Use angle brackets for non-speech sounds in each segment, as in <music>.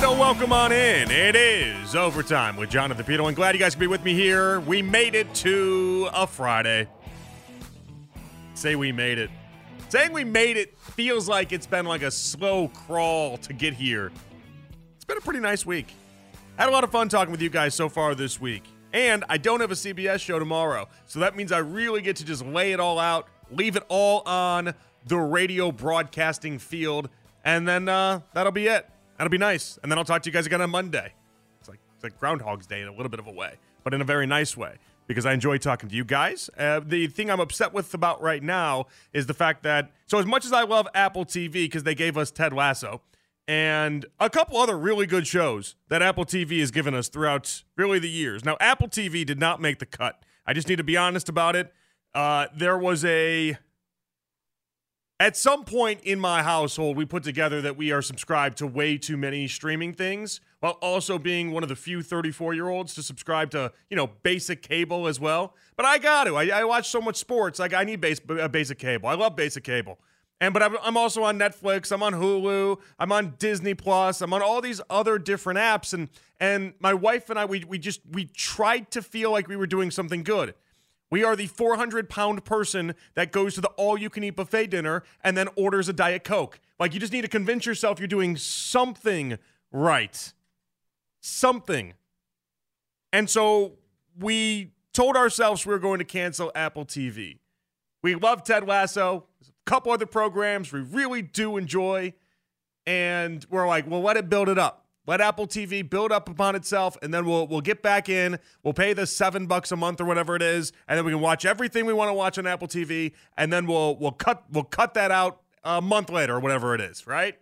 welcome on in. It is overtime with Jonathan Peterlin. Glad you guys can be with me here. We made it to a Friday. Say we made it. Saying we made it feels like it's been like a slow crawl to get here. It's been a pretty nice week. Had a lot of fun talking with you guys so far this week. And I don't have a CBS show tomorrow. So that means I really get to just lay it all out, leave it all on the radio broadcasting field, and then uh, that'll be it. That'll be nice. And then I'll talk to you guys again on Monday. It's like it's like Groundhog's Day in a little bit of a way, but in a very nice way because I enjoy talking to you guys. Uh, the thing I'm upset with about right now is the fact that so as much as I love Apple TV because they gave us Ted Lasso and a couple other really good shows that Apple TV has given us throughout really the years. Now Apple TV did not make the cut. I just need to be honest about it. Uh, there was a at some point in my household, we put together that we are subscribed to way too many streaming things, while also being one of the few 34 year olds to subscribe to, you know, basic cable as well. But I got to. I, I watch so much sports. Like, I need base, uh, basic cable. I love basic cable. And but I'm, I'm also on Netflix. I'm on Hulu. I'm on Disney Plus. I'm on all these other different apps. And and my wife and I, we we just we tried to feel like we were doing something good. We are the 400 pound person that goes to the all you can eat buffet dinner and then orders a Diet Coke. Like, you just need to convince yourself you're doing something right. Something. And so we told ourselves we were going to cancel Apple TV. We love Ted Lasso, There's a couple other programs we really do enjoy. And we're like, well, let it build it up. Let Apple TV build up upon itself, and then we'll we'll get back in. We'll pay the seven bucks a month or whatever it is, and then we can watch everything we want to watch on Apple TV, and then we'll we'll cut we'll cut that out a month later or whatever it is, right?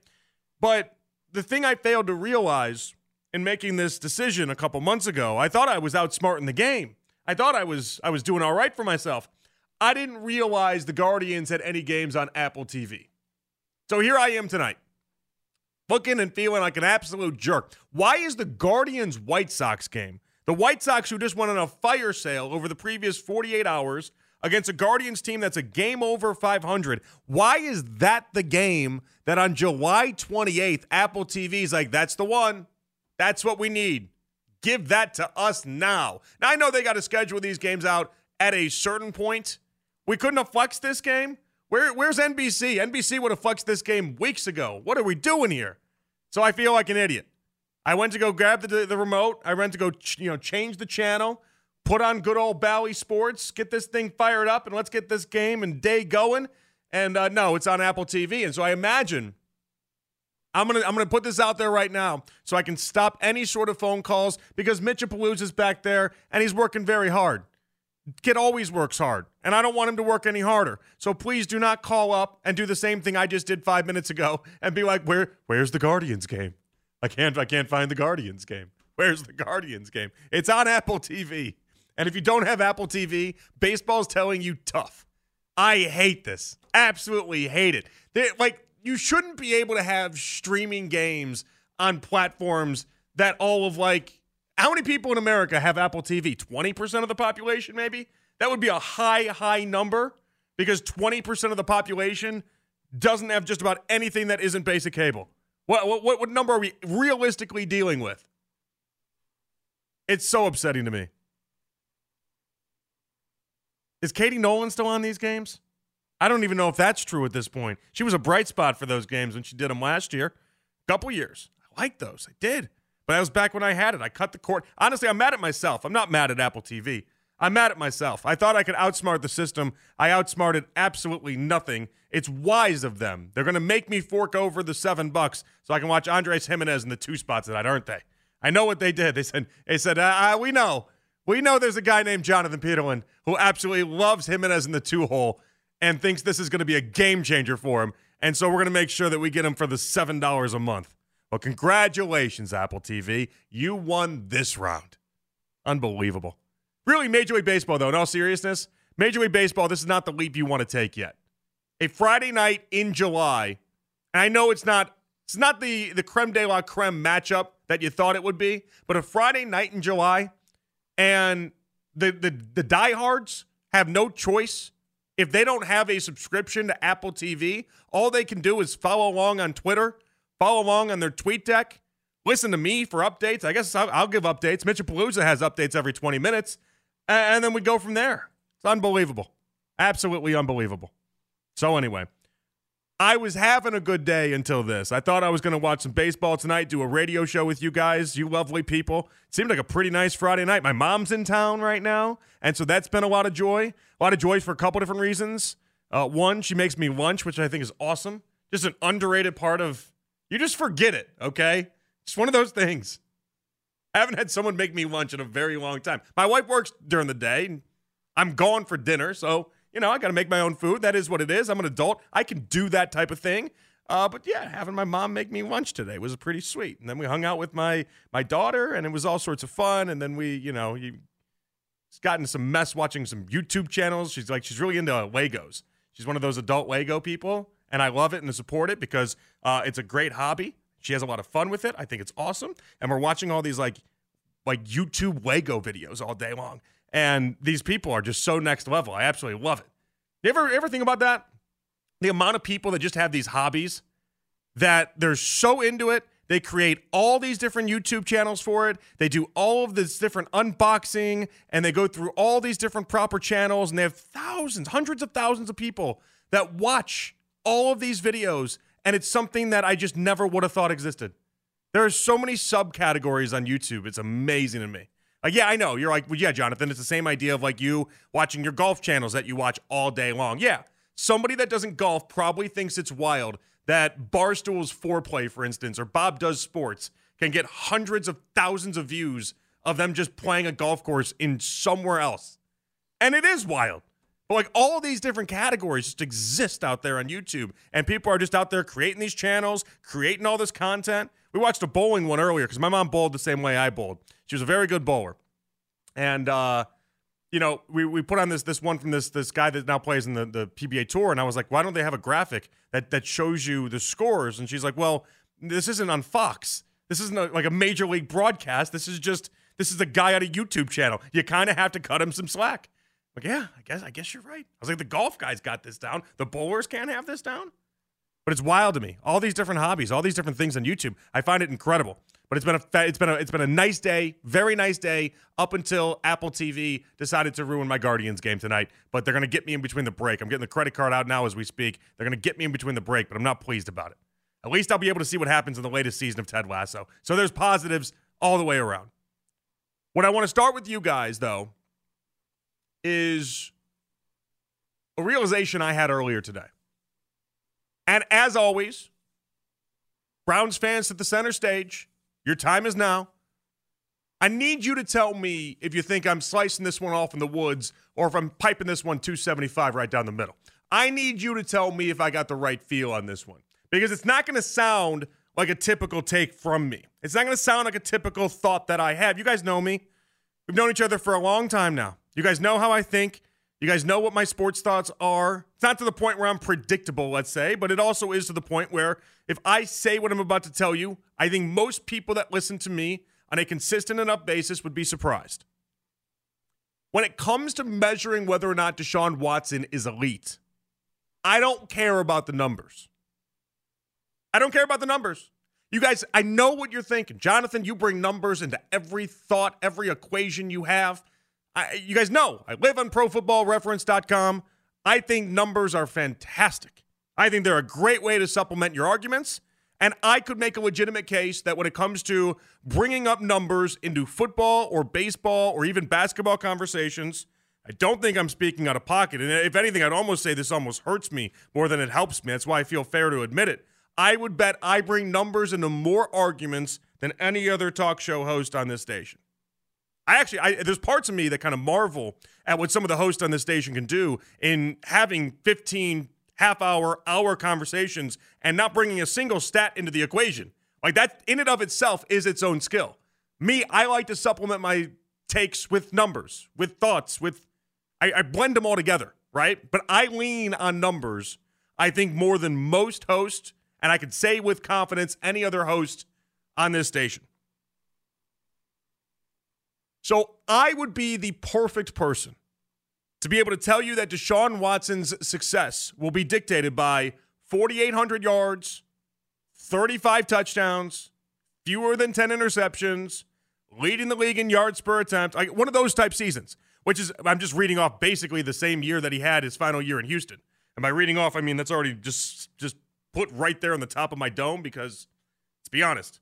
But the thing I failed to realize in making this decision a couple months ago, I thought I was outsmarting the game. I thought I was I was doing all right for myself. I didn't realize the Guardians had any games on Apple TV. So here I am tonight looking and feeling like an absolute jerk. Why is the Guardians White Sox game, the White Sox who just went on a fire sale over the previous 48 hours against a Guardians team that's a game over 500, why is that the game that on July 28th, Apple TV is like, that's the one? That's what we need. Give that to us now. Now, I know they got to schedule these games out at a certain point. We couldn't have flexed this game. Where, where's NBC? NBC would have flexed this game weeks ago. What are we doing here? So I feel like an idiot. I went to go grab the, the remote. I went to go, ch- you know, change the channel, put on good old Bally Sports, get this thing fired up, and let's get this game and day going. And uh, no, it's on Apple TV. And so I imagine I'm gonna I'm gonna put this out there right now so I can stop any sort of phone calls because Mitchapalooza is back there and he's working very hard. Kid always works hard, and I don't want him to work any harder. So please do not call up and do the same thing I just did five minutes ago and be like, "Where, where's the Guardians game? I can't, I can't find the Guardians game. Where's the Guardians game? It's on Apple TV, and if you don't have Apple TV, baseball's telling you tough. I hate this, absolutely hate it. They, like, you shouldn't be able to have streaming games on platforms that all of like how many people in America have Apple TV? 20% of the population, maybe? That would be a high, high number because 20% of the population doesn't have just about anything that isn't basic cable. What, what, what number are we realistically dealing with? It's so upsetting to me. Is Katie Nolan still on these games? I don't even know if that's true at this point. She was a bright spot for those games when she did them last year. A couple years. I like those. I did. But that was back when I had it. I cut the cord. Honestly, I'm mad at myself. I'm not mad at Apple TV. I'm mad at myself. I thought I could outsmart the system. I outsmarted absolutely nothing. It's wise of them. They're going to make me fork over the seven bucks so I can watch Andres Gimenez in the two spots tonight, aren't they? I know what they did. They said, they said, uh, we know. We know there's a guy named Jonathan Peterlin who absolutely loves Gimenez in the two hole and thinks this is going to be a game changer for him. And so we're going to make sure that we get him for the $7 a month. Well, congratulations, Apple TV. You won this round. Unbelievable. Really, Major League Baseball, though, in all seriousness, Major League Baseball, this is not the leap you want to take yet. A Friday night in July, and I know it's not it's not the, the creme de la creme matchup that you thought it would be, but a Friday night in July, and the the, the diehards have no choice. If they don't have a subscription to Apple TV, all they can do is follow along on Twitter, follow along on their tweet deck, listen to me for updates. I guess I'll, I'll give updates. Mitchell Palooza has updates every 20 minutes, and then we go from there. It's unbelievable. Absolutely unbelievable. So, anyway, I was having a good day until this. I thought I was going to watch some baseball tonight, do a radio show with you guys, you lovely people. It seemed like a pretty nice Friday night. My mom's in town right now, and so that's been a lot of joy. A lot of joy for a couple different reasons. Uh, one, she makes me lunch, which I think is awesome. Just an underrated part of you just forget it, okay? It's one of those things. I haven't had someone make me lunch in a very long time. My wife works during the day. I'm gone for dinner, so you know I got to make my own food. That is what it is. I'm an adult. I can do that type of thing. Uh, but yeah, having my mom make me lunch today was pretty sweet. And then we hung out with my my daughter, and it was all sorts of fun. And then we, you know, you gotten some mess watching some YouTube channels. She's like, she's really into Legos. She's one of those adult Lego people, and I love it and support it because uh, it's a great hobby. She has a lot of fun with it. I think it's awesome. And we're watching all these like like YouTube Lego videos all day long. And these people are just so next level. I absolutely love it. You ever ever think about that? The amount of people that just have these hobbies that they're so into it, they create all these different YouTube channels for it. They do all of this different unboxing and they go through all these different proper channels and they have thousands, hundreds of thousands of people that watch all of these videos and it's something that I just never would have thought existed. There are so many subcategories on YouTube. It's amazing to me. Like, yeah, I know. You're like, well, yeah, Jonathan, it's the same idea of like you watching your golf channels that you watch all day long. Yeah. Somebody that doesn't golf probably thinks it's wild that Barstool's foreplay, for instance, or Bob Does Sports can get hundreds of thousands of views of them just playing a golf course in somewhere else. And it is wild. But like all these different categories just exist out there on YouTube, and people are just out there creating these channels, creating all this content. We watched a bowling one earlier because my mom bowled the same way I bowled. She was a very good bowler, and uh, you know we, we put on this this one from this this guy that now plays in the, the PBA tour, and I was like, why don't they have a graphic that that shows you the scores? And she's like, well, this isn't on Fox. This isn't a, like a major league broadcast. This is just this is a guy on a YouTube channel. You kind of have to cut him some slack. Like, yeah, I guess I guess you're right. I was like, the golf guys got this down. The bowlers can't have this down. But it's wild to me. All these different hobbies, all these different things on YouTube. I find it incredible. But it's been a it's been a it's been a nice day, very nice day up until Apple TV decided to ruin my Guardians game tonight. But they're gonna get me in between the break. I'm getting the credit card out now as we speak. They're gonna get me in between the break, but I'm not pleased about it. At least I'll be able to see what happens in the latest season of Ted Lasso. So there's positives all the way around. What I want to start with you guys though is a realization I had earlier today. And as always, Browns fans at the center stage, your time is now. I need you to tell me if you think I'm slicing this one off in the woods or if I'm piping this one 275 right down the middle. I need you to tell me if I got the right feel on this one because it's not going to sound like a typical take from me. It's not going to sound like a typical thought that I have. You guys know me. We've known each other for a long time now. You guys know how I think. You guys know what my sports thoughts are. It's not to the point where I'm predictable, let's say, but it also is to the point where if I say what I'm about to tell you, I think most people that listen to me on a consistent enough basis would be surprised. When it comes to measuring whether or not Deshaun Watson is elite, I don't care about the numbers. I don't care about the numbers. You guys, I know what you're thinking. Jonathan, you bring numbers into every thought, every equation you have. I, you guys know I live on profootballreference.com. I think numbers are fantastic. I think they're a great way to supplement your arguments. And I could make a legitimate case that when it comes to bringing up numbers into football or baseball or even basketball conversations, I don't think I'm speaking out of pocket. And if anything, I'd almost say this almost hurts me more than it helps me. That's why I feel fair to admit it. I would bet I bring numbers into more arguments than any other talk show host on this station. I actually, I, there's parts of me that kind of marvel at what some of the hosts on this station can do in having 15 half hour, hour conversations and not bringing a single stat into the equation. Like that, in and of itself, is its own skill. Me, I like to supplement my takes with numbers, with thoughts, with I, I blend them all together, right? But I lean on numbers, I think, more than most hosts, and I could say with confidence any other host on this station. So I would be the perfect person to be able to tell you that Deshaun Watson's success will be dictated by 4,800 yards, 35 touchdowns, fewer than 10 interceptions, leading the league in yards per attempt, like one of those type seasons, which is, I'm just reading off basically the same year that he had his final year in Houston. And by reading off, I mean that's already just just put right there on the top of my dome because, let's be honest,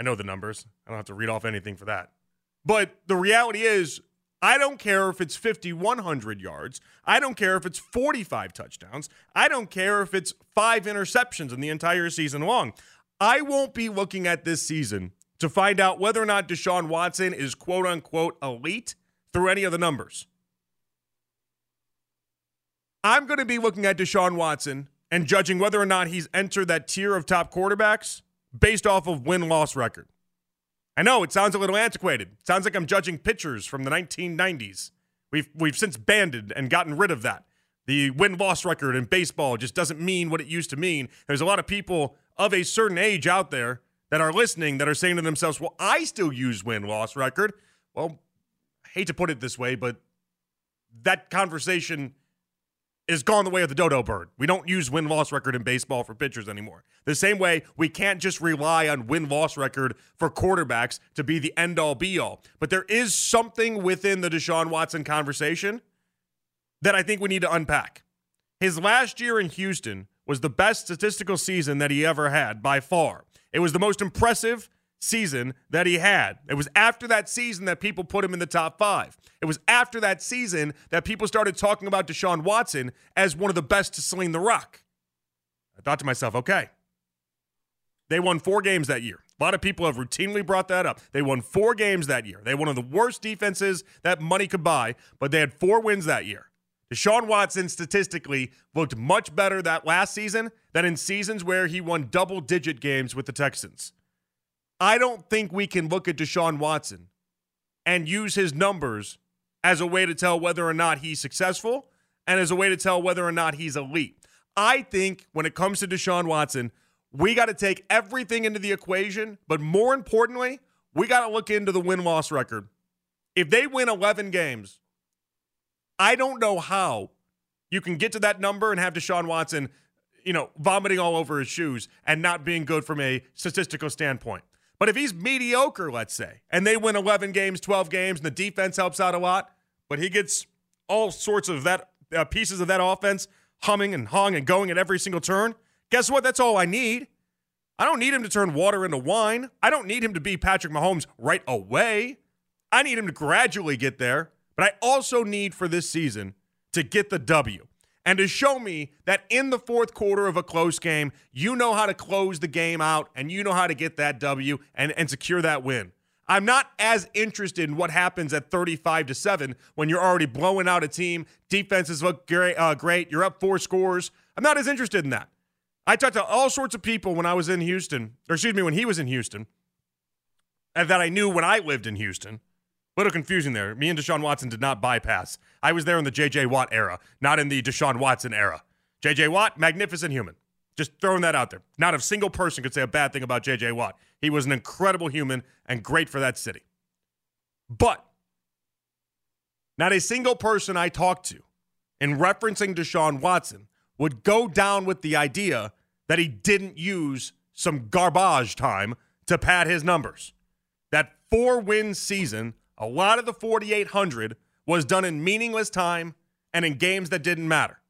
I know the numbers. I don't have to read off anything for that. But the reality is, I don't care if it's 5,100 yards. I don't care if it's 45 touchdowns. I don't care if it's five interceptions in the entire season long. I won't be looking at this season to find out whether or not Deshaun Watson is quote unquote elite through any of the numbers. I'm going to be looking at Deshaun Watson and judging whether or not he's entered that tier of top quarterbacks based off of win loss record. I know it sounds a little antiquated. It sounds like I'm judging pitchers from the 1990s. We've we've since banded and gotten rid of that. The win loss record in baseball just doesn't mean what it used to mean. There's a lot of people of a certain age out there that are listening that are saying to themselves, "Well, I still use win loss record." Well, I hate to put it this way, but that conversation is gone the way of the dodo bird. We don't use win loss record in baseball for pitchers anymore. The same way we can't just rely on win loss record for quarterbacks to be the end all be all. But there is something within the Deshaun Watson conversation that I think we need to unpack. His last year in Houston was the best statistical season that he ever had by far. It was the most impressive season that he had. It was after that season that people put him in the top five. It was after that season that people started talking about Deshaun Watson as one of the best to sling the rock. I thought to myself, okay, they won four games that year. A lot of people have routinely brought that up. They won four games that year. They had one of the worst defenses that money could buy, but they had four wins that year. Deshaun Watson statistically looked much better that last season than in seasons where he won double digit games with the Texans. I don't think we can look at Deshaun Watson and use his numbers as a way to tell whether or not he's successful and as a way to tell whether or not he's elite. I think when it comes to Deshaun Watson, we got to take everything into the equation, but more importantly, we got to look into the win loss record. If they win 11 games, I don't know how you can get to that number and have Deshaun Watson, you know, vomiting all over his shoes and not being good from a statistical standpoint. But if he's mediocre, let's say, and they win 11 games, 12 games, and the defense helps out a lot, but he gets all sorts of that uh, pieces of that offense humming and hung and going at every single turn, guess what? That's all I need. I don't need him to turn water into wine. I don't need him to be Patrick Mahomes right away. I need him to gradually get there, but I also need for this season to get the W and to show me that in the fourth quarter of a close game, you know how to close the game out and you know how to get that W and, and secure that win. I'm not as interested in what happens at 35 to 7 when you're already blowing out a team. Defenses look great, uh, great. You're up four scores. I'm not as interested in that. I talked to all sorts of people when I was in Houston, or excuse me, when he was in Houston, and that I knew when I lived in Houston little confusing there. Me and Deshaun Watson did not bypass. I was there in the J.J. Watt era, not in the Deshaun Watson era. J.J. Watt, magnificent human. Just throwing that out there. Not a single person could say a bad thing about J.J. Watt. He was an incredible human and great for that city. But not a single person I talked to in referencing Deshaun Watson would go down with the idea that he didn't use some garbage time to pad his numbers. That four win season a lot of the 4,800 was done in meaningless time and in games that didn't matter.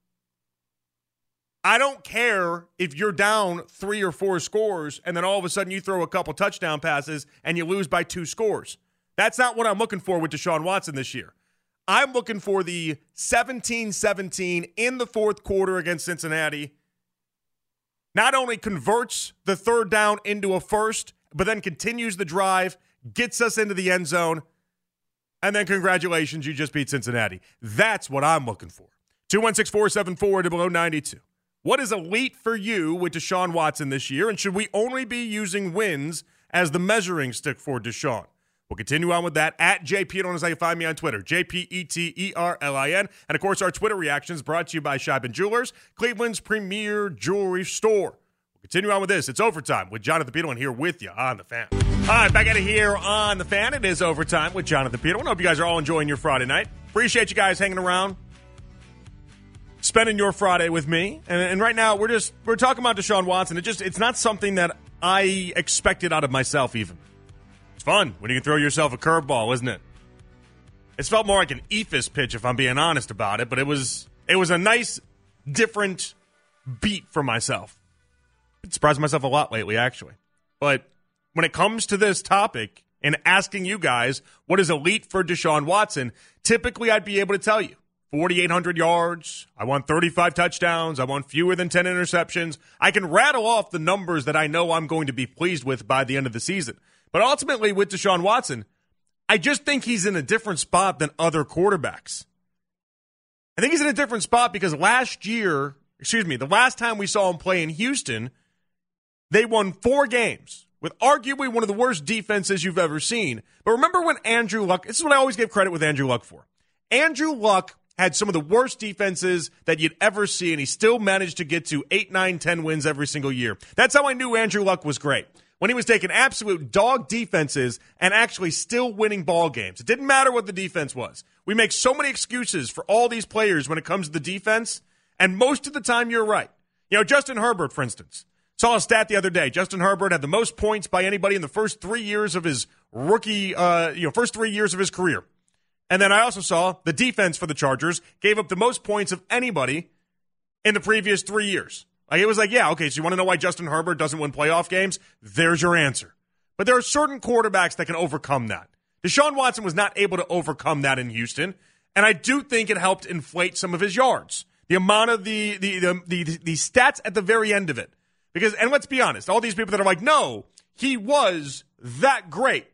I don't care if you're down three or four scores and then all of a sudden you throw a couple touchdown passes and you lose by two scores. That's not what I'm looking for with Deshaun Watson this year. I'm looking for the 17 17 in the fourth quarter against Cincinnati. Not only converts the third down into a first, but then continues the drive, gets us into the end zone, and then congratulations, you just beat Cincinnati. That's what I'm looking for. 216 474 below 92. What is elite for you with Deshaun Watson this year? And should we only be using wins as the measuring stick for Deshaun? We'll continue on with that at JP Don't I find me on Twitter, J P E T E R L I N. And of course, our Twitter reactions brought to you by Shopin Jewelers, Cleveland's premier jewelry store. We'll continue on with this. It's overtime with Jonathan Peterlin here with you on the fan. All right, back out of here on the fan. It is overtime with Jonathan Peterlin. Hope you guys are all enjoying your Friday night. Appreciate you guys hanging around, spending your Friday with me. And, and right now, we're just we're talking about Deshaun Watson. It just it's not something that I expected out of myself even. It's fun when you can throw yourself a curveball, isn't it? It's felt more like an eephus pitch, if I'm being honest about it, but it was it was a nice, different beat for myself. I've surprised myself a lot lately, actually. But when it comes to this topic and asking you guys what is elite for Deshaun Watson, typically I'd be able to tell you 4,800 yards. I want 35 touchdowns. I want fewer than 10 interceptions. I can rattle off the numbers that I know I'm going to be pleased with by the end of the season. But ultimately, with Deshaun Watson, I just think he's in a different spot than other quarterbacks. I think he's in a different spot because last year, excuse me, the last time we saw him play in Houston, they won four games with arguably one of the worst defenses you've ever seen. But remember when Andrew Luck, this is what I always give credit with Andrew Luck for. Andrew Luck had some of the worst defenses that you'd ever see, and he still managed to get to 8, 9, 10 wins every single year. That's how I knew Andrew Luck was great when he was taking absolute dog defenses and actually still winning ball games. It didn't matter what the defense was. We make so many excuses for all these players when it comes to the defense, and most of the time you're right. You know, Justin Herbert, for instance, saw a stat the other day. Justin Herbert had the most points by anybody in the first three years of his rookie, uh, you know, first three years of his career. And then I also saw the defense for the Chargers gave up the most points of anybody in the previous three years. Like it was like, yeah, okay, so you want to know why Justin Herbert doesn't win playoff games? There's your answer. But there are certain quarterbacks that can overcome that. Deshaun Watson was not able to overcome that in Houston, and I do think it helped inflate some of his yards. The amount of the the the, the, the stats at the very end of it. Because and let's be honest, all these people that are like, no, he was that great.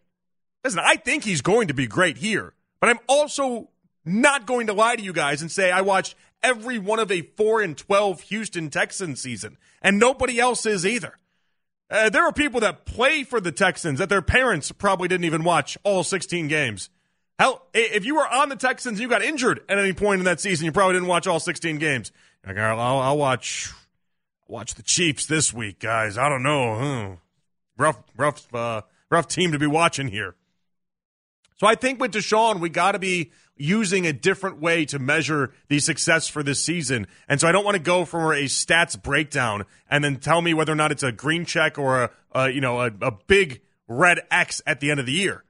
Listen, I think he's going to be great here, but I'm also not going to lie to you guys and say I watched every one of a 4 and 12 Houston Texans season, and nobody else is either. Uh, there are people that play for the Texans that their parents probably didn't even watch all 16 games. Hell, if you were on the Texans you got injured at any point in that season, you probably didn't watch all 16 games. Like, I'll, I'll watch watch the Chiefs this week, guys. I don't know. Rough, rough, uh, rough team to be watching here. So I think with Deshaun, we got to be using a different way to measure the success for this season. And so I don't want to go for a stats breakdown and then tell me whether or not it's a green check or a, a you know a, a big red X at the end of the year.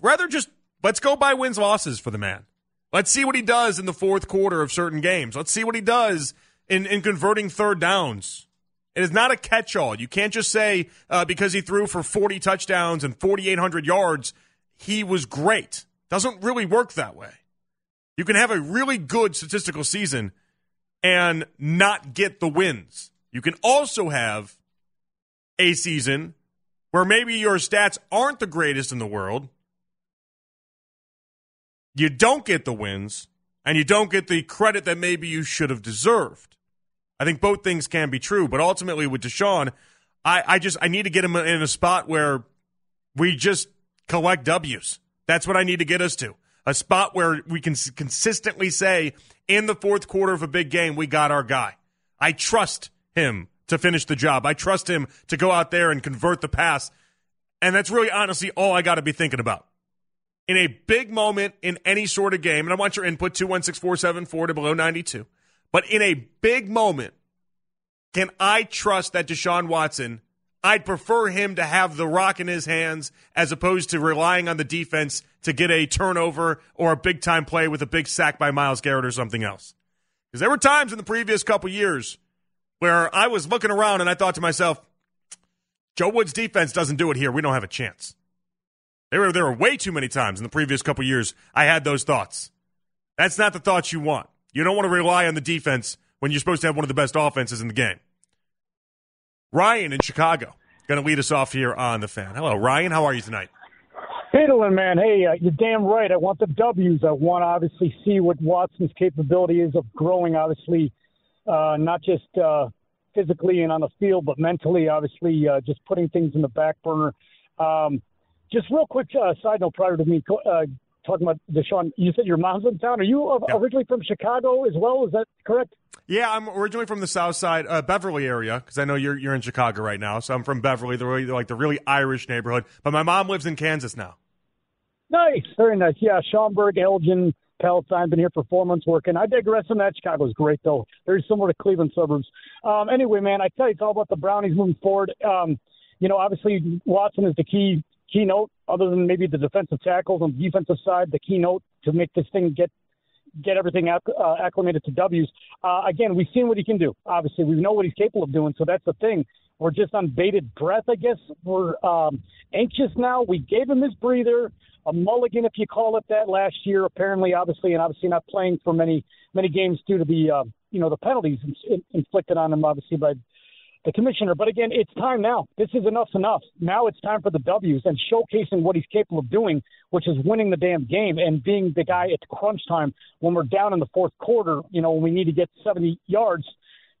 rather just let's go by wins losses for the man. Let's see what he does in the fourth quarter of certain games. Let's see what he does in, in converting third downs. It is not a catch all. You can't just say uh, because he threw for 40 touchdowns and 4,800 yards, he was great. Doesn't really work that way. You can have a really good statistical season and not get the wins. You can also have a season where maybe your stats aren't the greatest in the world. You don't get the wins and you don't get the credit that maybe you should have deserved. I think both things can be true, but ultimately with Deshaun, I, I just I need to get him in a spot where we just collect W's. That's what I need to get us to. A spot where we can consistently say in the fourth quarter of a big game, we got our guy. I trust him to finish the job. I trust him to go out there and convert the pass. And that's really honestly all I got to be thinking about. In a big moment in any sort of game, and I want your input 216474 to below 92. But in a big moment, can I trust that Deshaun Watson I'd prefer him to have the rock in his hands as opposed to relying on the defense to get a turnover or a big time play with a big sack by Myles Garrett or something else. Because there were times in the previous couple years where I was looking around and I thought to myself, Joe Woods' defense doesn't do it here. We don't have a chance. There were, there were way too many times in the previous couple years I had those thoughts. That's not the thoughts you want. You don't want to rely on the defense when you're supposed to have one of the best offenses in the game. Ryan in Chicago going to lead us off here on the fan. Hello, Ryan. How are you tonight? Fiddling, man. Hey, uh, you're damn right. I want the W's. I want to obviously see what Watson's capability is of growing, obviously, uh, not just uh, physically and on the field, but mentally, obviously, uh, just putting things in the back burner. Um, just real quick uh, side note prior to me uh, talking about Deshaun. You said your mom's in town. Are you uh, Yeah. originally from Chicago as well? Is that correct? Yeah, I'm originally from the South Side, uh, Beverly area, because I know you're you're in Chicago right now. So I'm from Beverly, the really, like the really Irish neighborhood. But my mom lives in Kansas now. Nice, very nice. Yeah, Schaumburg, Elgin, Palatine. Been here for four months working. I digress on that. Chicago's great though. Very similar to Cleveland suburbs. Um, anyway, man, I tell you, it's all about the Brownies moving forward. Um, you know, obviously Watson is the key keynote, other than maybe the defensive tackles on the defensive side. The keynote to make this thing get get everything acc- uh, acclimated to W's. Uh, again, we've seen what he can do. Obviously, we know what he's capable of doing. So that's the thing. We're just on bated breath, I guess. We're um, anxious now. We gave him his breather, a mulligan, if you call it that, last year. Apparently, obviously, and obviously not playing for many many games due to the uh, you know the penalties in, inflicted on him, obviously by the commissioner. But again, it's time now. This is enough's enough. Now it's time for the W's and showcasing what he's capable of doing, which is winning the damn game and being the guy at crunch time when we're down in the fourth quarter. You know, when we need to get 70 yards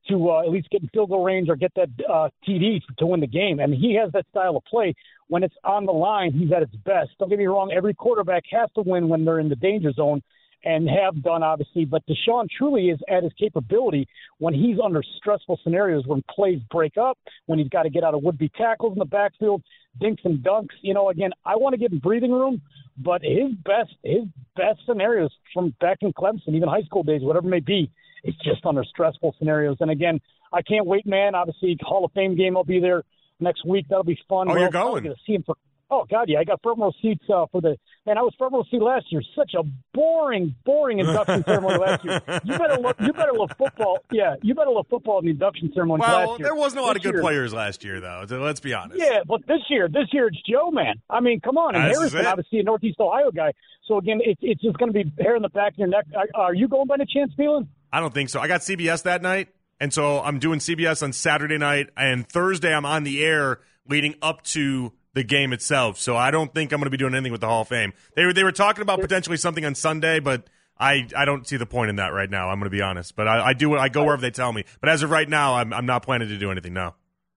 to uh, at least get in field goal range or get that uh, TD to win the game. And he has that style of play. When it's on the line, he's at its best. Don't get me wrong; every quarterback has to win when they're in the danger zone and have done obviously. But Deshaun truly is at his capability when he's under stressful scenarios, when plays break up, when he's got to get out of would-be tackles in the backfield, dinks and dunks. You know, again, I want to give him breathing room, but his best his best scenarios from back in Clemson, even high school days, whatever it may be, it's just under stressful scenarios. And again, I can't wait, man. Obviously, Hall of Fame game, I'll be there next week. That'll be fun. Oh, We're you're going? gonna see him for. Oh God, yeah, I got front row seats uh, for the man. I was front row seat last year. Such a boring, boring induction ceremony last year. You better look. You better love football. Yeah, you better love football in the induction ceremony Well, last year. there wasn't a lot of good year- players last year, though. so Let's be honest. Yeah, but this year, this year it's Joe, man. I mean, come on, and This is Harrison, it. obviously a Northeast Ohio guy. So again, it's it's just going to be hair in the back of your neck. Are, are you going by any chance, Phelan? I don't think so. I got CBS that night, and so I'm doing CBS on Saturday night, and Thursday I'm on the air leading up to the game itself. So I don't think I'm going to be doing anything with the Hall of Fame. They were they were talking about potentially something on Sunday, but I, I don't see the point in that right now. I'm going to be honest, but I, I do I go wherever they tell me. But as of right now, I'm I'm not planning to do anything. No.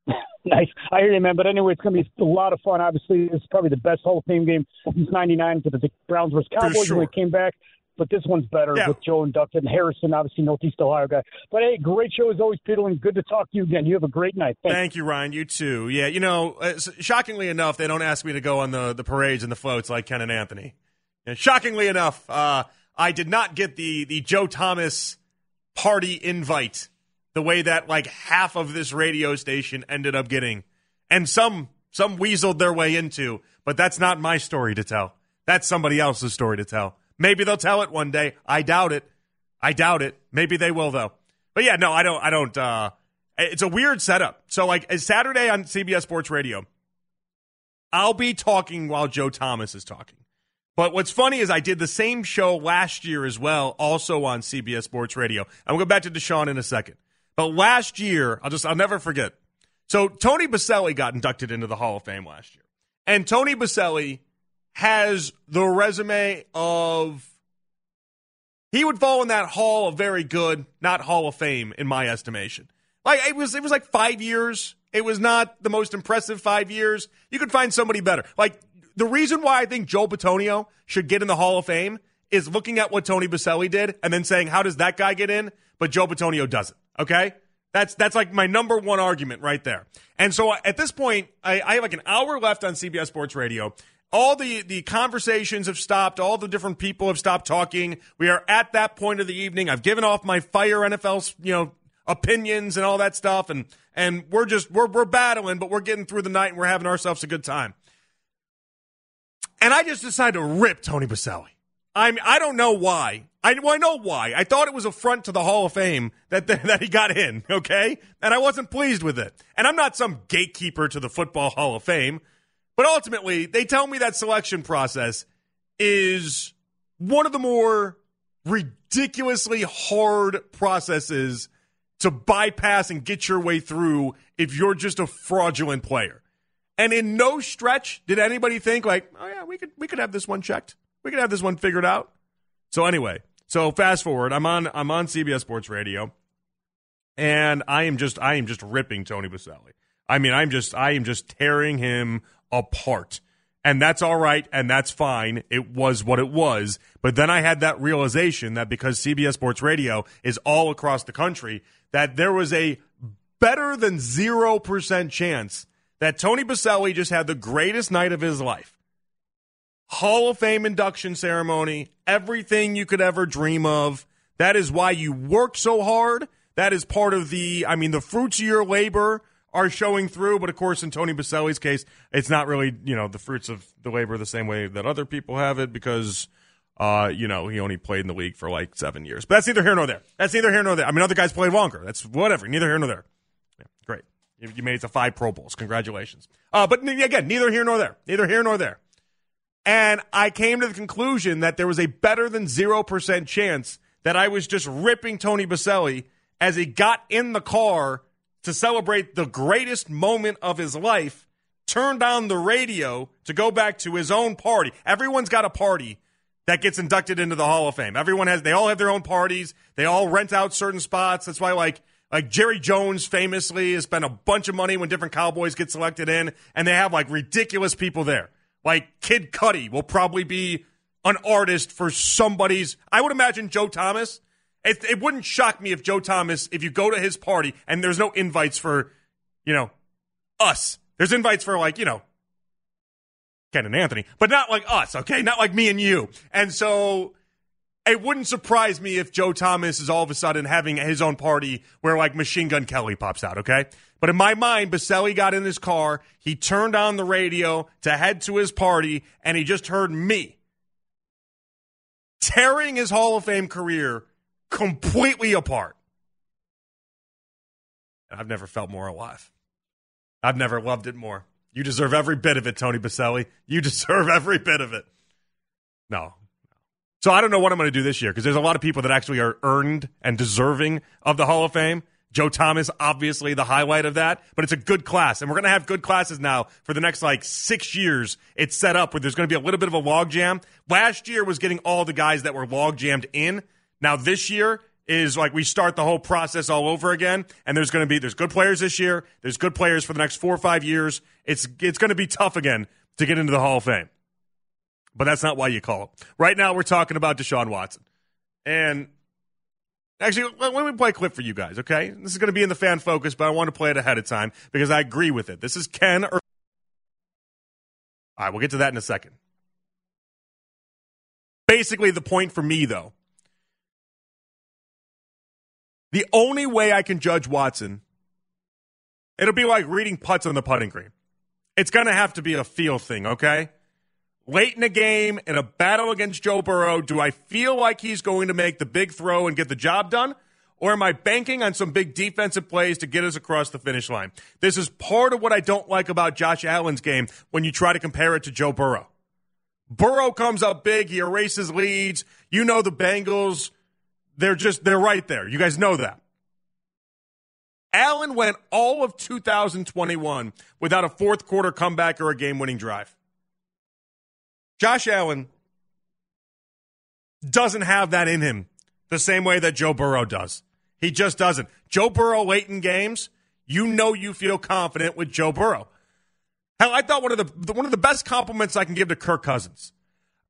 <laughs> Nice. I hear you, man. But anyway, it's going to be a lot of fun. Obviously, it's probably the best Hall of Fame game since '99 for the Browns versus Cowboys sure. when they came back. But this one's better Yeah. with Joe and Harrison, obviously Northeast Ohio guy. But hey, great show as always, Peter, and good to talk to you again. You have a great night. Thanks. Thank you, Ryan. You too. Yeah, you know, uh, shockingly enough, they don't ask me to go on the, the parades and the floats like Ken and Anthony. And shockingly enough, uh, I did not get the the Joe Thomas party invite the way that like half of this radio station ended up getting, and some some weaseled their way into. But that's not my story to tell. That's somebody else's story to tell. Maybe they'll tell it one day. I doubt it. I doubt it. Maybe they will though. But yeah, no, I don't. I don't. uh It's a weird setup. So like, Saturday on CBS Sports Radio. I'll be talking while Joe Thomas is talking. But what's funny is I did the same show last year as well, also on CBS Sports Radio. I'm going go back to Deshaun in a second. But last year, I'll just I'll never forget. So Tony Boselli got inducted into the Hall of Fame last year. And Tony Boselli has the resume of he would fall in that hall of very good, not Hall of Fame in my estimation. Like it was it was like 5 years. It was not the most impressive 5 years. You could find somebody better. Like the reason why I think Joe Bitonio should get in the Hall of Fame is looking at what Tony Boselli did and then saying how does that guy get in, but Joe Bitonio doesn't. Okay? That's that's like my number one argument right there. And so at this point, I, I have like an hour left on CBS Sports Radio. All the the conversations have stopped. All the different people have stopped talking. We are at that point of the evening. I've given off my fire NFL you know opinions and all that stuff, and and we're just we're we're battling, but we're getting through the night and we're having ourselves a good time. And I just decided to rip Tony Boselli. I mean, I don't know why. I, well, I know why. I thought it was a front to the Hall of Fame that, <laughs> that he got in, okay? And I wasn't pleased with it. And I'm not some gatekeeper to the Football Hall of Fame, but ultimately, they tell me that selection process is one of the more ridiculously hard processes to bypass and get your way through if you're just a fraudulent player. And in no stretch did anybody think like, oh yeah, we could we could have this one checked. We could have this one figured out. So anyway, so fast forward, I'm on I'm on CBS Sports Radio, and I am just I am just ripping Tony Boselli. I mean, I'm just I am just tearing him apart. And that's all right, and that's fine. It was what it was. But then I had that realization that because CBS Sports Radio is all across the country, that there was a better than 0% chance that Tony Boselli just had the greatest night of his life. Hall of Fame induction ceremony, everything you could ever dream of. That is why you work so hard. That is part of the, I mean, the fruits of your labor are showing through. But of course, in Tony Boselli's case, it's not really, you know, the fruits of the labor the same way that other people have it because, uh, you know, he only played in the league for like seven years. But that's neither here nor there. That's neither here nor there. I mean, other guys played longer. That's whatever. Neither here nor there. Yeah, great. You, you made it to five Pro Bowls. Congratulations. Uh, but again, neither here nor there. Neither here nor there. And I came to the conclusion that there was a better than 0% chance that I was just ripping Tony Boselli as he got in the car to celebrate the greatest moment of his life, turned on the radio to go back to his own party. Everyone's got a party that gets inducted into the Hall of Fame. Everyone has they all have their own parties. They all rent out certain spots. That's why like like Jerry Jones famously has spent a bunch of money when different Cowboys get selected in, and they have like ridiculous people there. Like Kid Cudi will probably be an artist for somebody's. I would imagine Joe Thomas it, it wouldn't shock me if Joe Thomas, if you go to his party and there's no invites for, you know, us. There's invites for like, you know, Ken and Anthony, but not like us, okay? Not like me and you. And so it wouldn't surprise me if Joe Thomas is all of a sudden having his own party where like Machine Gun Kelly pops out, okay? But in my mind, Boselli got in his car, he turned on the radio to head to his party, and he just heard me tearing his Hall of Fame career completely apart. And I've never felt more alive. I've never loved it more. You deserve every bit of it, Tony Boselli. You <laughs> deserve every bit of it. No. So I don't know what I'm going to do this year because there's a lot of people that actually are earned and deserving of the Hall of Fame. Joe Thomas, obviously the highlight of that, but it's a good class. And we're going to have good classes now for the next like six years. It's set up where there's going to be a little bit of a logjam. Last year was getting all the guys that were log jammed in. Now this year is like we start the whole process all over again, and there's going to be there's good players this year. There's good players for the next four or five years. It's it's going to be tough again to get into the Hall of Fame, but that's not why you call it. Right now, we're talking about Deshaun Watson, and actually, let me play a clip for you guys. Okay, this is going to be in the fan focus, but I want to play it ahead of time because I agree with it. This is Ken. All right, we'll get to that in a second. Basically, the point for me though the only way I can judge Watson, it'll be like reading putts on the putting green. It's going to have to be a feel thing, okay? Late in a game, in a battle against Joe Burrow, do I feel like he's going to make the big throw and get the job done? Or am I banking on some big defensive plays to get us across the finish line? This is part of what I don't like about Josh Allen's game when you try to compare it to Joe Burrow. Burrow comes up big, he erases leads. You know the Bengals they're just, they're right there. You guys know that. Allen went all of 2021 without a fourth quarter comeback or a game winning drive. Josh Allen doesn't have that in him the same way that Joe Burrow does. He just doesn't. Joe Burrow late in games, you know you feel confident with Joe Burrow. Hell, I thought one of the one of the best compliments I can give to Kirk Cousins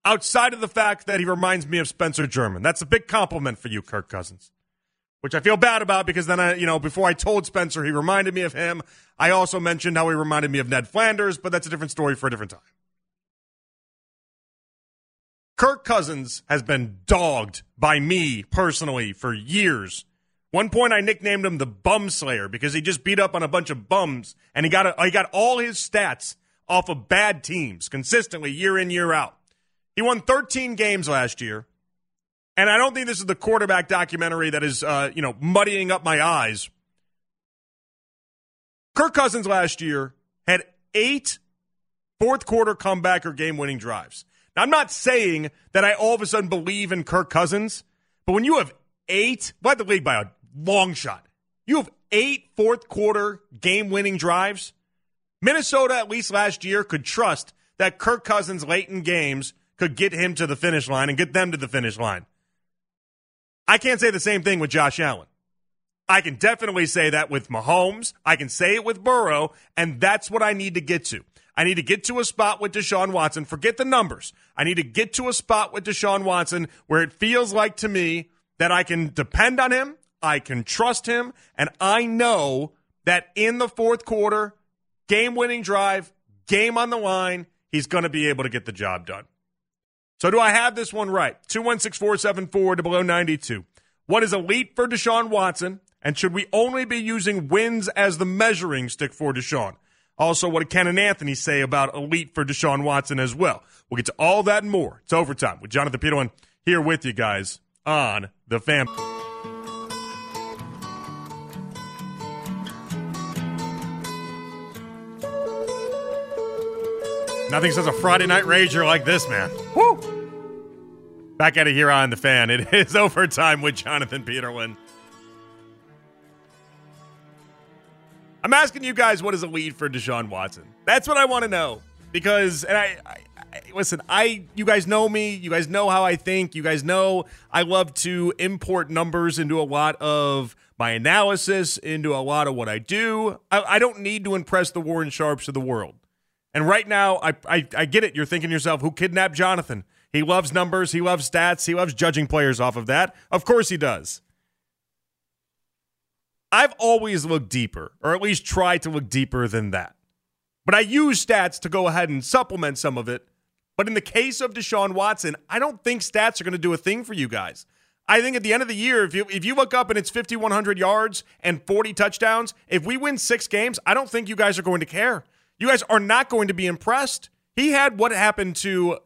outside of the fact that he reminds me of Spencer German. That's a big compliment for you, Kirk Cousins. Which I feel bad about because then I, you know, before I told Spencer he reminded me of him, I also mentioned how he reminded me of Ned Flanders, but that's a different story for a different time. Kirk Cousins has been dogged by me personally for years. One point I nicknamed him the Bum Slayer because he just beat up on a bunch of bums and he got a, he got all his stats off of bad teams consistently year in year out. He won 13 games last year. And I don't think this is the quarterback documentary that is, uh, you know, muddying up my eyes. Kirk Cousins last year had eight fourth quarter comeback or game winning drives. Now, I'm not saying that I all of a sudden believe in Kirk Cousins, but when you have eight, led the league by a long shot, you have eight fourth quarter game winning drives. Minnesota, at least last year, could trust that Kirk Cousins late in games could get him to the finish line and get them to the finish line. I can't say the same thing with Josh Allen. I can definitely say that with Mahomes. I can say it with Burrow, and that's what I need to get to. I need to get to a spot with Deshaun Watson. Forget the numbers. I need to get to a spot with Deshaun Watson where it feels like to me that I can depend on him, I can trust him, and I know that in the fourth quarter, game winning drive, game on the line, he's going to be able to get the job done. So, do I have this one right? 216 474 to below 92. What is elite for Deshaun Watson? And should we only be using wins as the measuring stick for Deshaun? Also, what did Ken and Anthony say about elite for Deshaun Watson as well? We'll get to all that and more. It's overtime with Jonathan Peterlin here with you guys on the fam. Nothing says a Friday night rager like this, man. Woo! Back at it here on the fan. It <laughs> is overtime with Jonathan Peterlin. I'm asking you guys what is a lead for Deshaun Watson. That's what I want to know because, and I, I, I, listen. I, you guys know me. You guys know how I think. You guys know I love to import numbers into a lot of my analysis, into a lot of what I do. I, I don't need to impress the Warren Sharps of the world. And right now, I, I, I get it. You're thinking to yourself, who kidnapped Jonathan? He loves numbers. He loves stats. He loves judging players off of that. Of course he does. I've always looked deeper, or at least tried to look deeper than that. But I use stats to go ahead and supplement some of it. But in the case of Deshaun Watson, I don't think stats are going to do a thing for you guys. I think at the end of the year, if you if you look up and it's 5,100 yards and 40 touchdowns, if we win six games, I don't think you guys are going to care. You guys are not going to be impressed. He had what happened to.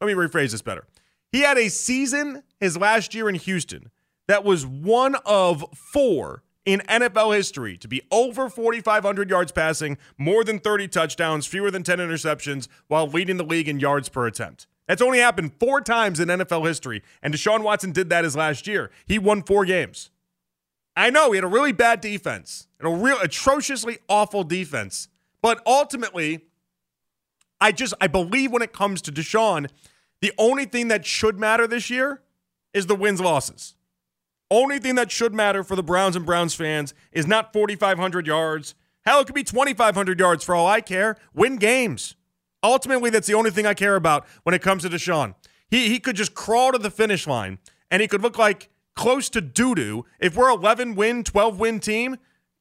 Let me rephrase this better. He had a season his last year in Houston that was one of four in NFL history to be over 4,500 yards passing, more than 30 touchdowns, fewer than 10 interceptions, while leading the league in yards per attempt. That's only happened four times in NFL history, and Deshaun Watson did that his last year. He won four games. I know he had a really bad defense and a real atrociously awful defense, but ultimately, I just I believe when it comes to Deshaun, the only thing that should matter this year is the wins losses. Only thing that should matter for the Browns and Browns fans is not 4,500 yards. Hell, it could be 2,500 yards for all I care. Win games. Ultimately, that's the only thing I care about when it comes to Deshaun. He, he could just crawl to the finish line and he could look like close to doo doo. If we're 11 win, 12 win team,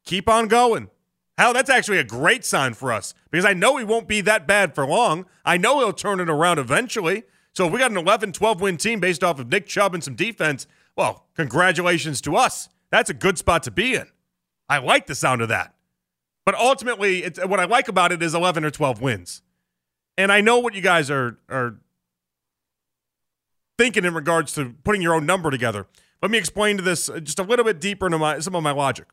keep on going. Hell, that's actually a great sign for us because I know he won't be that bad for long. I know he'll turn it around eventually. So if we got an 11, 12 win team based off of Nick Chubb and some defense, well, congratulations to us. That's a good spot to be in. I like the sound of that. But ultimately, what I like about it is 11 or 12 wins. And I know what you guys are, are thinking in regards to putting your own number together. Let me explain to this just a little bit deeper into my, some of my logic.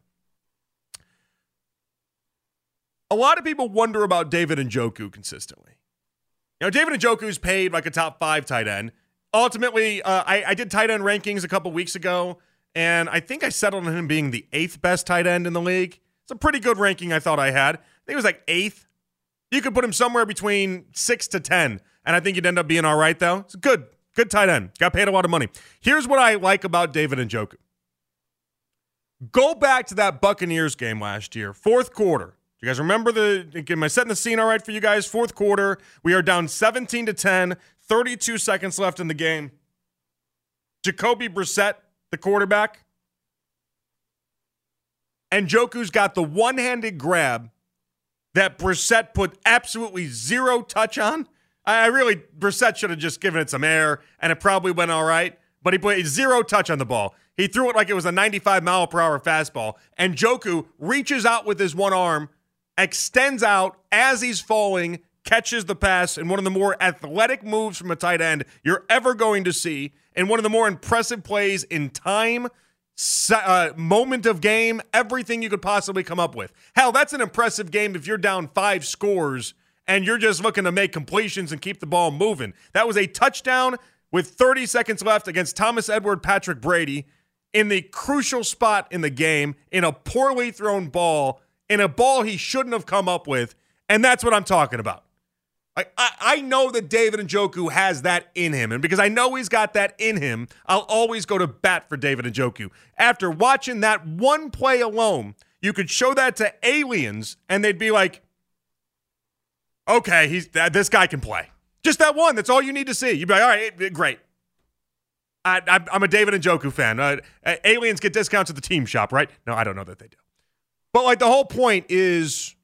A lot of people wonder about David Njoku consistently. You know, David Njoku's paid like a top five tight end ultimately, uh, I, I, did tight end rankings a couple weeks ago, and I think I settled on him being the eighth best tight end in the league. It's a pretty good ranking I thought I had. I think it was like eighth. You could put him somewhere between six to 10, and I think you'd end up being all right, though. It's good, good tight end. Got paid a lot of money. Here's what I like about David Njoku. Go back to that Buccaneers game last year, fourth quarter. You guys remember the? Am I setting the scene all right for you guys? Fourth quarter, we are down 17 to 10. 32 seconds left in the game. Jacoby Brissett, the quarterback. Njoku's got the one handed grab that Brissett put absolutely zero touch on. I really, Brissett should have just given it some air and it probably went all right, but he put zero touch on the ball. He threw it like it was a 95 mile per hour fastball. Njoku reaches out with his one arm, extends out as he's falling, catches the pass in one of the more athletic moves from a tight end you're ever going to see, and one of the more impressive plays in time, uh, moment of game, everything you could possibly come up with. Hell, that's an impressive game if you're down five scores and you're just looking to make completions and keep the ball moving. That was a touchdown with 30 seconds left against Thomas Edward Patrick Brady in the crucial spot in the game, in a poorly thrown ball, in a ball he shouldn't have come up with. And that's what I'm talking about. I, I know that David Njoku has that in him. And because I know he's got that in him, I'll always go to bat for David Njoku. After watching that one play alone, you could show that to aliens and they'd be like, Okay, he's th- this guy can play. Just that one. That's all you need to see. You'd be like, all right, great. I, I, I'm a David Njoku fan. Uh, uh, aliens get discounts at the team shop, right? No, I don't know that they do. But like the whole point is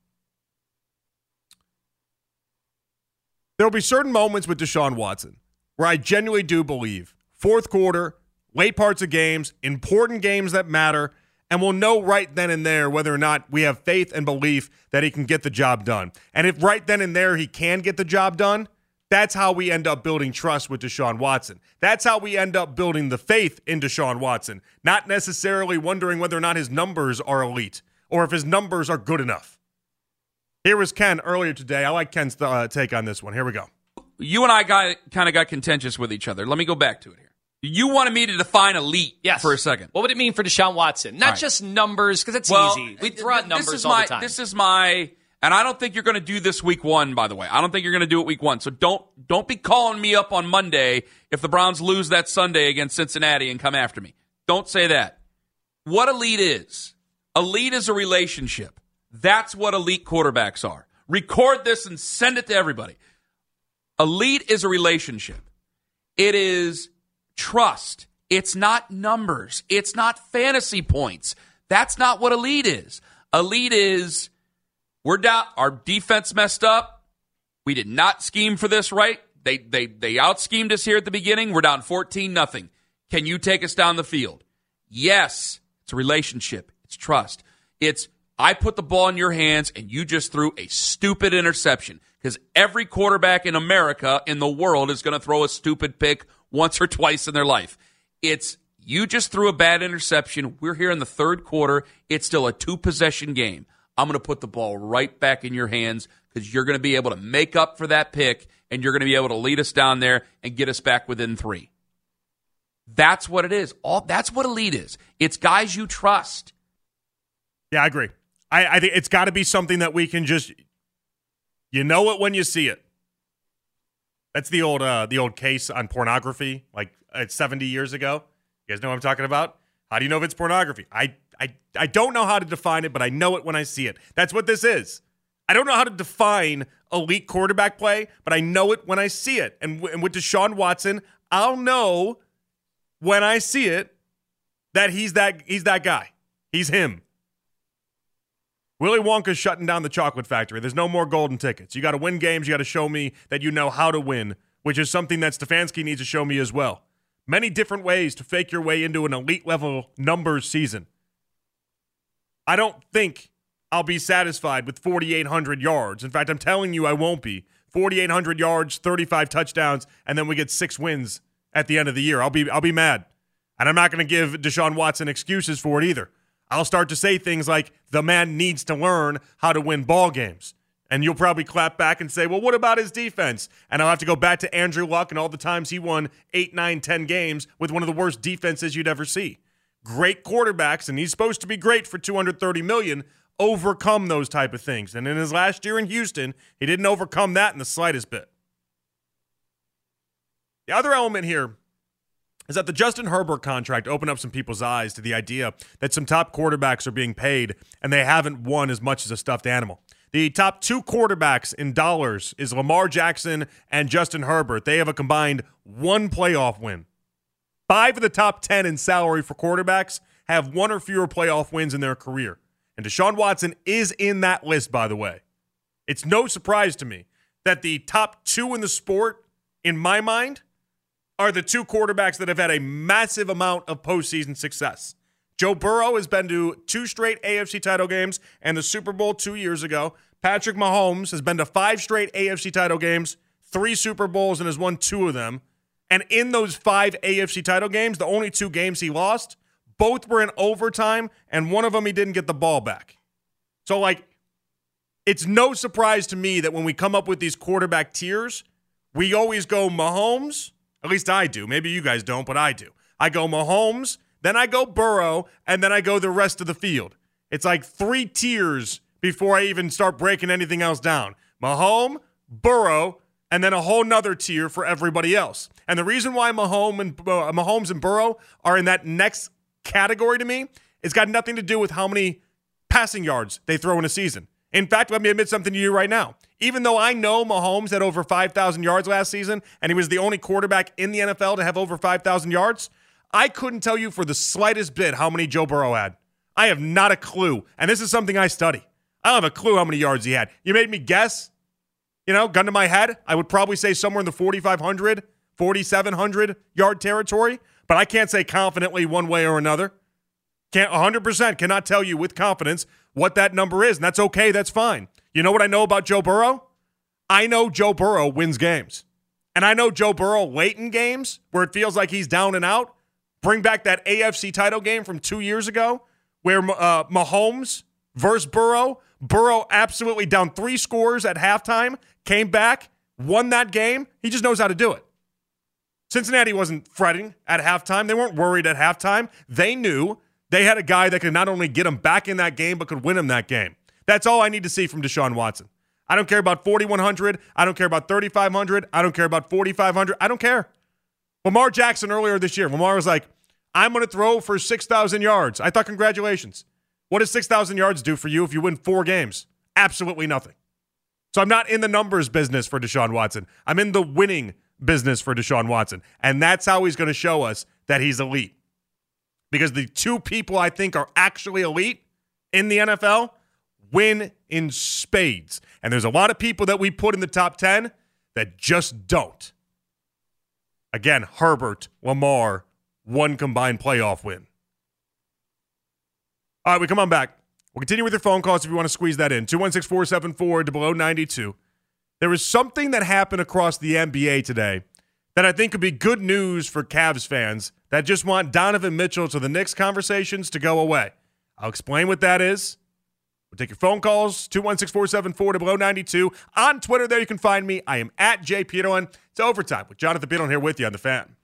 there'll be certain moments with Deshaun Watson where I genuinely do believe fourth quarter, late parts of games, important games that matter, and we'll know right then and there whether or not we have faith and belief that he can get the job done. And if right then and there he can get the job done, that's how we end up building trust with Deshaun Watson. That's how we end up building the faith in Deshaun Watson, not necessarily wondering whether or not his numbers are elite or if his numbers are good enough. Here was Ken earlier today. I like Ken's uh, take on this one. Here we go. You and I got kind of got contentious with each other. Let me go back to it here. You wanted me to define elite Yes. for a second. What would it mean for Deshaun Watson? Not All right. just numbers, because it's well, easy. We throw out this numbers is all my, the time. This is my, and I don't think you're going to do this week one. By the way, I don't think you're going to do it week one. So don't don't be calling me up on Monday if the Browns lose that Sunday against Cincinnati and come after me. Don't say that. What elite is? Elite is a relationship. That's what elite quarterbacks are. Record this and send it to everybody. Elite is a relationship. It is trust. It's not numbers. It's not fantasy points. That's not what elite is. Elite is we're down. Our defense messed up. We did not scheme for this right. They they they out schemed us here at the beginning. We're down fourteen nothing. Can you take us down the field? Yes. It's a relationship. It's trust. It's I put the ball in your hands and you just threw a stupid interception because every quarterback in America in the world is going to throw a stupid pick once or twice in their life. It's you just threw a bad interception. We're here in the third quarter. It's still a two possession game. I'm going to put the ball right back in your hands because you're going to be able to make up for that pick and you're going to be able to lead us down there and get us back within three. That's what it is. All that's what elite is. It's guys you trust. Yeah, I agree. I, I think it's got to be something that we can just, you know it when you see it. That's the old uh, the old case on pornography, like uh, 70 years ago. You guys know what I'm talking about? How do you know if it's pornography? I, I I don't know how to define it, but I know it when I see it. That's what this is. I don't know how to define elite quarterback play, but I know it when I see it. And, w- and with Deshaun Watson, I'll know when I see it that he's that he's that guy. He's him. Willy Wonka's shutting down the chocolate factory. There's no more golden tickets. You got to win games. You got to show me that you know how to win, which is something that Stefanski needs to show me as well. Many different ways to fake your way into an elite level numbers season. I don't think I'll be satisfied with 4,800 yards. In fact, I'm telling you, I won't be. 4,800 yards, 35 touchdowns, and then we get six wins at the end of the year. I'll be I'll be mad, and I'm not going to give Deshaun Watson excuses for it either. I'll start to say things like the man needs to learn how to win ball games. And you'll probably clap back and say, well, what about his defense? And I'll have to go back to Andrew Luck and all the times he won eight, nine, ten games with one of the worst defenses you'd ever see. Great quarterbacks, and he's supposed to be great for 230 million, overcome those type of things. And in his last year in Houston, he didn't overcome that in the slightest bit. The other element here is that the Justin Herbert contract opened up some people's eyes to the idea that some top quarterbacks are being paid and they haven't won as much as a stuffed animal. The top two quarterbacks in dollars is Lamar Jackson and Justin Herbert. They have a combined one playoff win. Five of the top 10 in salary for quarterbacks have one or fewer playoff wins in their career. And Deshaun Watson is in that list, by the way. It's no surprise to me that the top two in the sport, in my mind, are the two quarterbacks that have had a massive amount of postseason success. Joe Burrow has been to two straight AFC title games and the Super Bowl two years ago. Patrick Mahomes has been to five straight AFC title games, three Super Bowls, and has won two of them. And in those five AFC title games, the only two games he lost, both were in overtime, and one of them he didn't get the ball back. So, like, it's no surprise to me that when we come up with these quarterback tiers, we always go Mahomes. At least I do. Maybe you guys don't, but I do. I go Mahomes, then I go Burrow, and then I go the rest of the field. It's like three tiers before I even start breaking anything else down. Mahomes, Burrow, and then a whole nother tier for everybody else. And the reason why Mahomes and uh, Mahomes and Burrow are in that next category to me, it's got nothing to do with how many passing yards they throw in a season. In fact, let me admit something to you right now. Even though I know Mahomes had over 5,000 yards last season and he was the only quarterback in the NFL to have over 5,000 yards, I couldn't tell you for the slightest bit how many Joe Burrow had. I have not a clue. And this is something I study. I don't have a clue how many yards he had. You made me guess. You know, gun to my head, I would probably say somewhere in the 4,500, 4,700 yard territory, but I can't say confidently one way or another. Can't 100% cannot tell you with confidence what that number is, and that's okay. That's fine. You know what I know about Joe Burrow? I know Joe Burrow wins games. And I know Joe Burrow late in games where it feels like he's down and out. Bring back that AFC title game from two years ago where uh, Mahomes versus Burrow. Burrow absolutely down three scores at halftime, came back, won that game. He just knows how to do it. Cincinnati wasn't fretting at halftime. They weren't worried at halftime. They knew they had a guy that could not only get them back in that game, but could win them that game. That's all I need to see from Deshaun Watson. I don't care about 4,100. I don't care about 3,500. I don't care about 4,500. I don't care. Lamar Jackson earlier this year, Lamar was like, I'm going to throw for 6,000 yards. I thought, congratulations. What does 6,000 yards do for you if you win four games? Absolutely nothing. So I'm not in the numbers business for Deshaun Watson. I'm in the winning business for Deshaun Watson. And that's how he's going to show us that he's elite. Because the two people I think are actually elite in the NFL win in spades. And there's a lot of people that we put in the top 10 that just don't. Again, Herbert, Lamar, one combined playoff win. All right, we come on back. We'll continue with your phone calls if you want to squeeze that in. 216 474 to below 92. There was something that happened across the NBA today that I think could be good news for Cavs fans that just want Donovan Mitchell to the Knicks conversations to go away. I'll explain what that is. We'll take your phone calls, 216 474 to below 92. On Twitter, there you can find me. I am at Jay Peterlin. It's overtime with Jonathan Peterlin here with you on the fan.